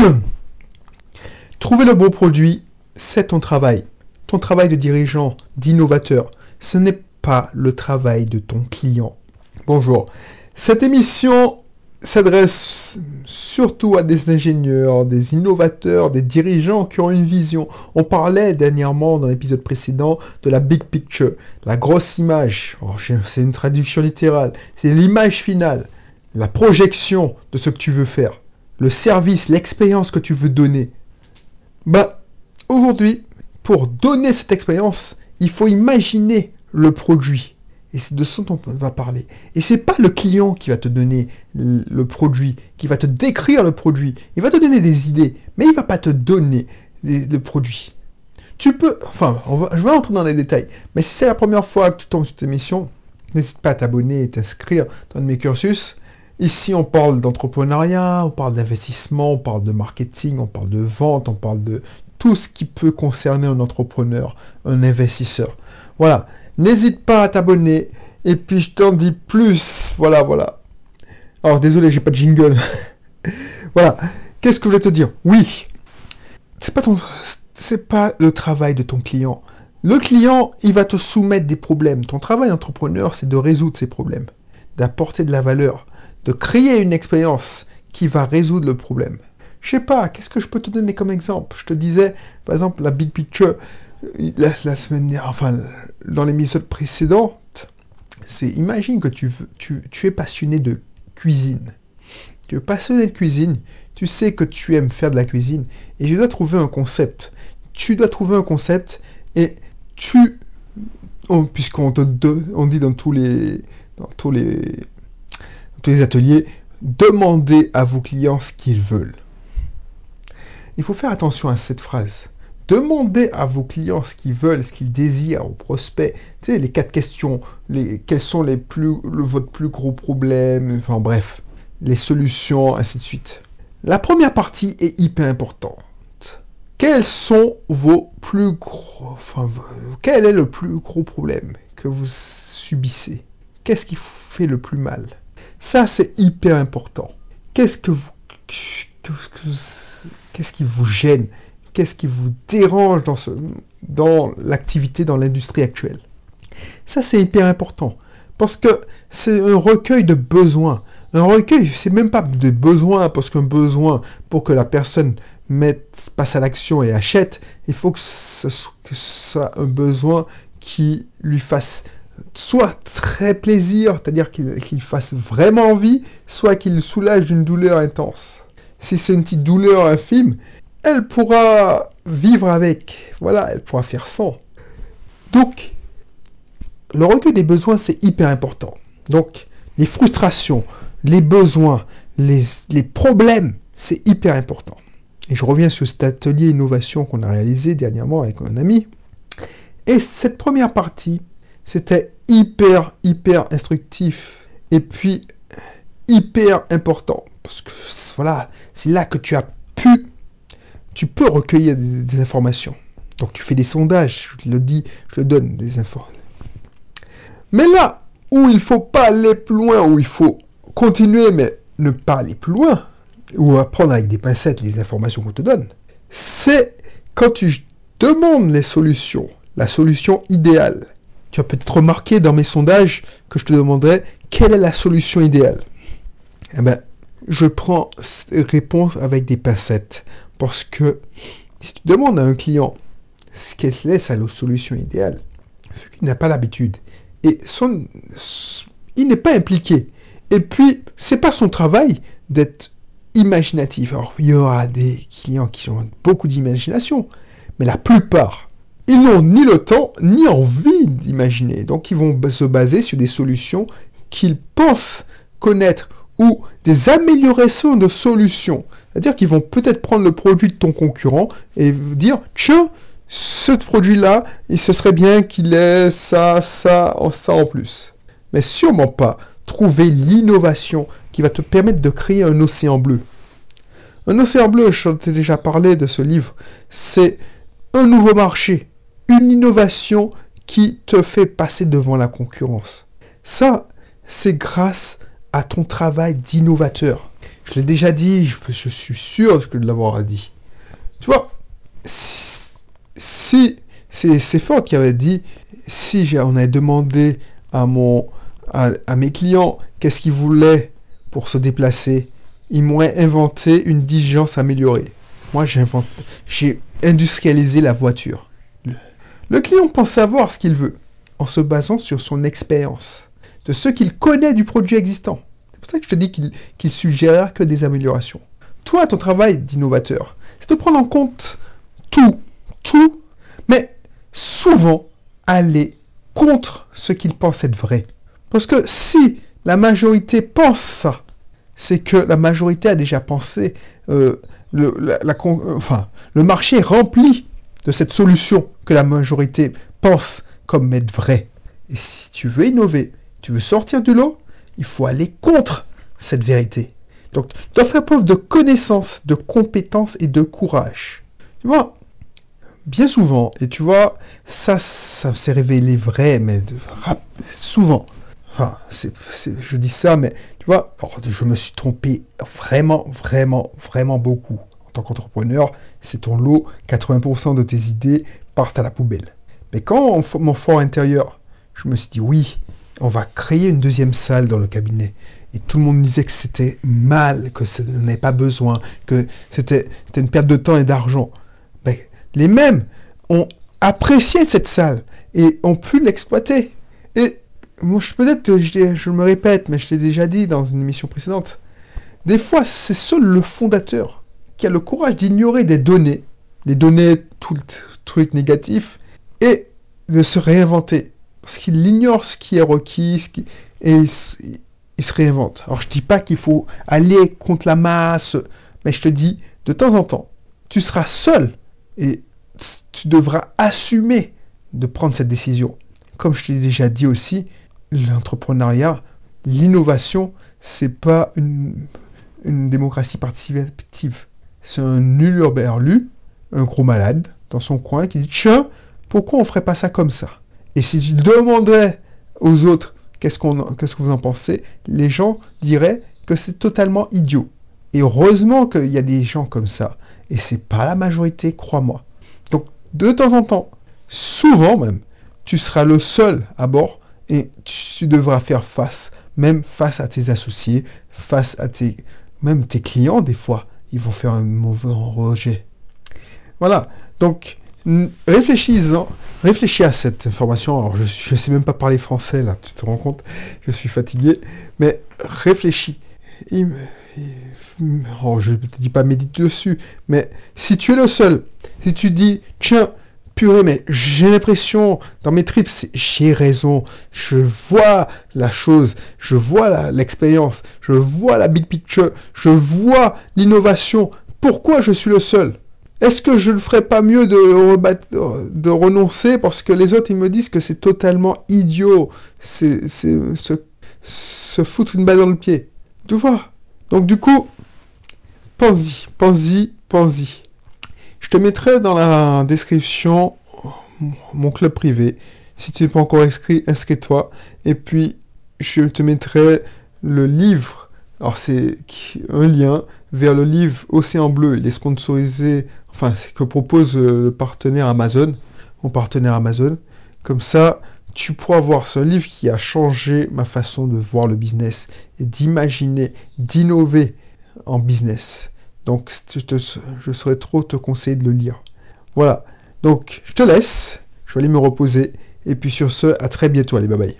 Trouver le bon produit, c'est ton travail. Ton travail de dirigeant, d'innovateur. Ce n'est pas le travail de ton client. Bonjour. Cette émission s'adresse surtout à des ingénieurs, des innovateurs, des dirigeants qui ont une vision. On parlait dernièrement dans l'épisode précédent de la big picture, la grosse image. Oh, c'est une traduction littérale. C'est l'image finale, la projection de ce que tu veux faire, le service, l'expérience que tu veux donner. Bah, aujourd'hui, pour donner cette expérience, il faut imaginer le produit. Et c'est de ce dont on va parler. Et c'est pas le client qui va te donner le produit, qui va te décrire le produit. Il va te donner des idées, mais il va pas te donner le produit. Tu peux, enfin, je vais entrer dans les détails, mais si c'est la première fois que tu tombes sur cette émission, n'hésite pas à t'abonner et t'inscrire dans mes cursus. Ici, on parle d'entrepreneuriat, on parle d'investissement, on parle de marketing, on parle de vente, on parle de tout ce qui peut concerner un entrepreneur, un investisseur. Voilà. N'hésite pas à t'abonner. Et puis je t'en dis plus. Voilà, voilà. Alors désolé, j'ai pas de jingle. voilà. Qu'est-ce que je voulais te dire? Oui. C'est pas ton, c'est pas le travail de ton client. Le client, il va te soumettre des problèmes. Ton travail d'entrepreneur, c'est de résoudre ces problèmes, d'apporter de la valeur, de créer une expérience qui va résoudre le problème. Je sais pas, qu'est-ce que je peux te donner comme exemple? Je te disais, par exemple, la big picture la, semaine dernière, enfin, dans l'émission précédente, c'est imagine que tu es passionné de cuisine. Tu es passionné de cuisine, tu sais que tu aimes faire de la cuisine, et tu dois trouver un concept. Tu dois trouver un concept, et tu, puisqu'on te, on dit dans tous les, dans tous les, ateliers, demandez à vos clients ce qu'ils veulent. Il faut faire attention à cette phrase. Demandez à vos clients ce qu'ils veulent, ce qu'ils désirent, aux prospects. Tu les quatre questions. Les, quels sont les plus, le, votre plus gros problème Enfin bref, les solutions, ainsi de suite. La première partie est hyper importante. Quels sont vos plus gros... Enfin, quel est le plus gros problème que vous subissez? Qu'est-ce qui vous fait le plus mal? Ça, c'est hyper important. Qu'est-ce que vous... Qu'est-ce qui vous gêne? Qu'est-ce qui vous dérange dans, ce, dans l'activité, dans l'industrie actuelle? Ça, c'est hyper important. Parce que c'est un recueil de besoins. Un recueil, c'est même pas de besoins, parce qu'un besoin, pour que la personne mette, passe à l'action et achète, il faut que ce, soit un besoin qui lui fasse soit très plaisir, c'est-à-dire qu'il fasse vraiment envie, soit qu'il soulage d'une douleur intense. Si c'est une petite douleur infime, elle pourra vivre avec. Voilà, elle pourra faire sans. Donc, le recueil des besoins, c'est hyper important. Donc, les frustrations, les besoins, les, les problèmes, c'est hyper important. Et je reviens sur cet atelier innovation qu'on a réalisé dernièrement avec un ami. Et cette première partie, c'était hyper, hyper instructif. Et puis, hyper important. Parce que voilà, c'est là que tu as pu tu peux recueillir des, informations. Donc tu fais des sondages, je le dis, je le donne des informations. Mais là où il faut pas aller plus loin, où il faut continuer mais ne pas aller plus loin, ou apprendre avec des pincettes les informations qu'on te donne, c'est quand tu demandes les solutions, la solution idéale. Tu as peut-être remarqué dans mes sondages que je te demanderais quelle est la solution idéale? Eh ben, je prends réponse avec des pincettes. Parce que si tu demandes à un client ce qu'elle est sa solution idéale, il n'a pas l'habitude, et son, il n'est pas impliqué, et puis c'est pas son travail d'être imaginatif. Alors il y aura des clients qui ont beaucoup d'imagination, mais la plupart, ils n'ont ni le temps ni envie d'imaginer. Donc ils vont se baser sur des solutions qu'ils pensent connaître ou des améliorations de solutions. C'est-à-dire qu'ils vont peut-être prendre le produit de ton concurrent et dire, tiens, ce produit-là, se serait bien qu'il ait ça, ça, ça en plus. Mais sûrement pas trouver l'innovation qui va te permettre de créer un océan bleu. Un océan bleu, je t'ai déjà parlé de ce livre, c'est un nouveau marché, innovation qui te fait passer devant la concurrence. Ça, c'est grâce à ton travail d'innovateur. Je l'ai déjà dit, je, suis sûr de l'avoir dit. Tu vois, si, c'est fort qui avait dit, si on avait demandé à, mon, à, mes clients qu'est-ce qu'ils voulaient pour se déplacer, ils m'auraient inventé une diligence améliorée. Moi, j'ai industrialisé la voiture. Le client pense savoir ce qu'il veut en se basant sur son expérience, de ce qu'il connaît du produit existant. C'est pour ça que je te dis qu'il qu suggère que des améliorations. Toi, ton travail d'innovateur, c'est de prendre en compte tout, tout, mais souvent aller contre ce qu'il pense être vrai. Parce que si la majorité pense ça, c'est que la majorité a déjà pensé, euh, le, enfin, le marché est rempli de cette solution que la majorité pense comme être vraie. Et si tu veux innover, tu veux sortir du lot, il faut aller contre cette vérité. Donc, tu dois faire preuve de connaissance, de compétence et de courage. Tu vois, bien souvent, et tu vois, ça, ça s'est révélé vrai, mais souvent. Enfin, je dis ça, mais tu vois, je me suis trompé vraiment, vraiment, vraiment beaucoup. En tant qu'entrepreneur, c'est ton lot, 80% de tes idées partent à la poubelle. Mais quand mon fort intérieur, je me suis dit oui, on va créer une deuxième salle dans le cabinet. Et tout le monde disait que c'était mal, que ça n'avait pas besoin, que c'était une perte de temps et d'argent. Les mêmes ont apprécié cette salle et ont pu l'exploiter. Et moi, peut-être que je, me répète, mais je l'ai déjà dit dans une émission précédente. Des fois, c'est seul le fondateur qui a le courage d'ignorer des données, les données, tout le truc négatif, et de se réinventer. Parce qu'il ignore ce qui est requis, ce qui... et il, il se réinvente. Alors je dis pas qu'il faut aller contre la masse, mais je te dis, de temps en temps, tu seras seul et tu devras assumer de prendre cette décision. Comme je t'ai déjà dit aussi, l'entrepreneuriat, l'innovation, c'est pas une, démocratie participative. C'est un hurberlu, un gros malade, dans son coin, qui dit Tiens, pourquoi on ferait pas ça comme ça? Et si tu demanderais aux autres qu'est-ce, que vous en pensez? Les gens diraient que c'est totalement idiot. Et heureusement qu'il y a des gens comme ça. Et c'est pas la majorité, crois-moi. Donc, de temps en temps, souvent même, tu seras le seul à bord et tu devras faire face, même face à tes associés, face à même tes clients, des fois, ils vont faire un mauvais rejet. Voilà. Donc, réfléchis-en, réfléchis à cette information. Alors, je ne sais même pas parler français, là, tu te rends compte, je suis fatigué, mais réfléchis. Oh, je ne te dis pas médite dessus, mais si tu es le seul, si tu dis, tiens, mais j'ai l'impression, dans mes trips, j'ai raison, je vois la chose, je vois l'expérience, je vois la big picture, je vois l'innovation, pourquoi je suis le seul? Est-ce que je ne ferais pas mieux de, de renoncer? Parce que les autres, ils me disent que c'est totalement idiot, c'est se, se foutre une balle dans le pied. Tu vois? Donc du coup, pense-y, pense-y, pense-y. Je te mettrai dans la description mon club privé. Si tu n'es pas encore inscrit, inscris-toi. Et puis, je te mettrai le livre. Alors, c'est un lien vers le livre Océan Bleu. Il est sponsorisé enfin, c'est que propose euh, le partenaire Amazon, mon partenaire Amazon. Comme ça, tu pourras voir ce livre qui a changé ma façon de voir le business et d'imaginer, d'innover en business. Donc, je, te, je saurais trop te conseiller de le lire. Voilà. Donc, je te laisse. Je vais aller me reposer. Et puis sur ce, à très bientôt. Allez, bye bye.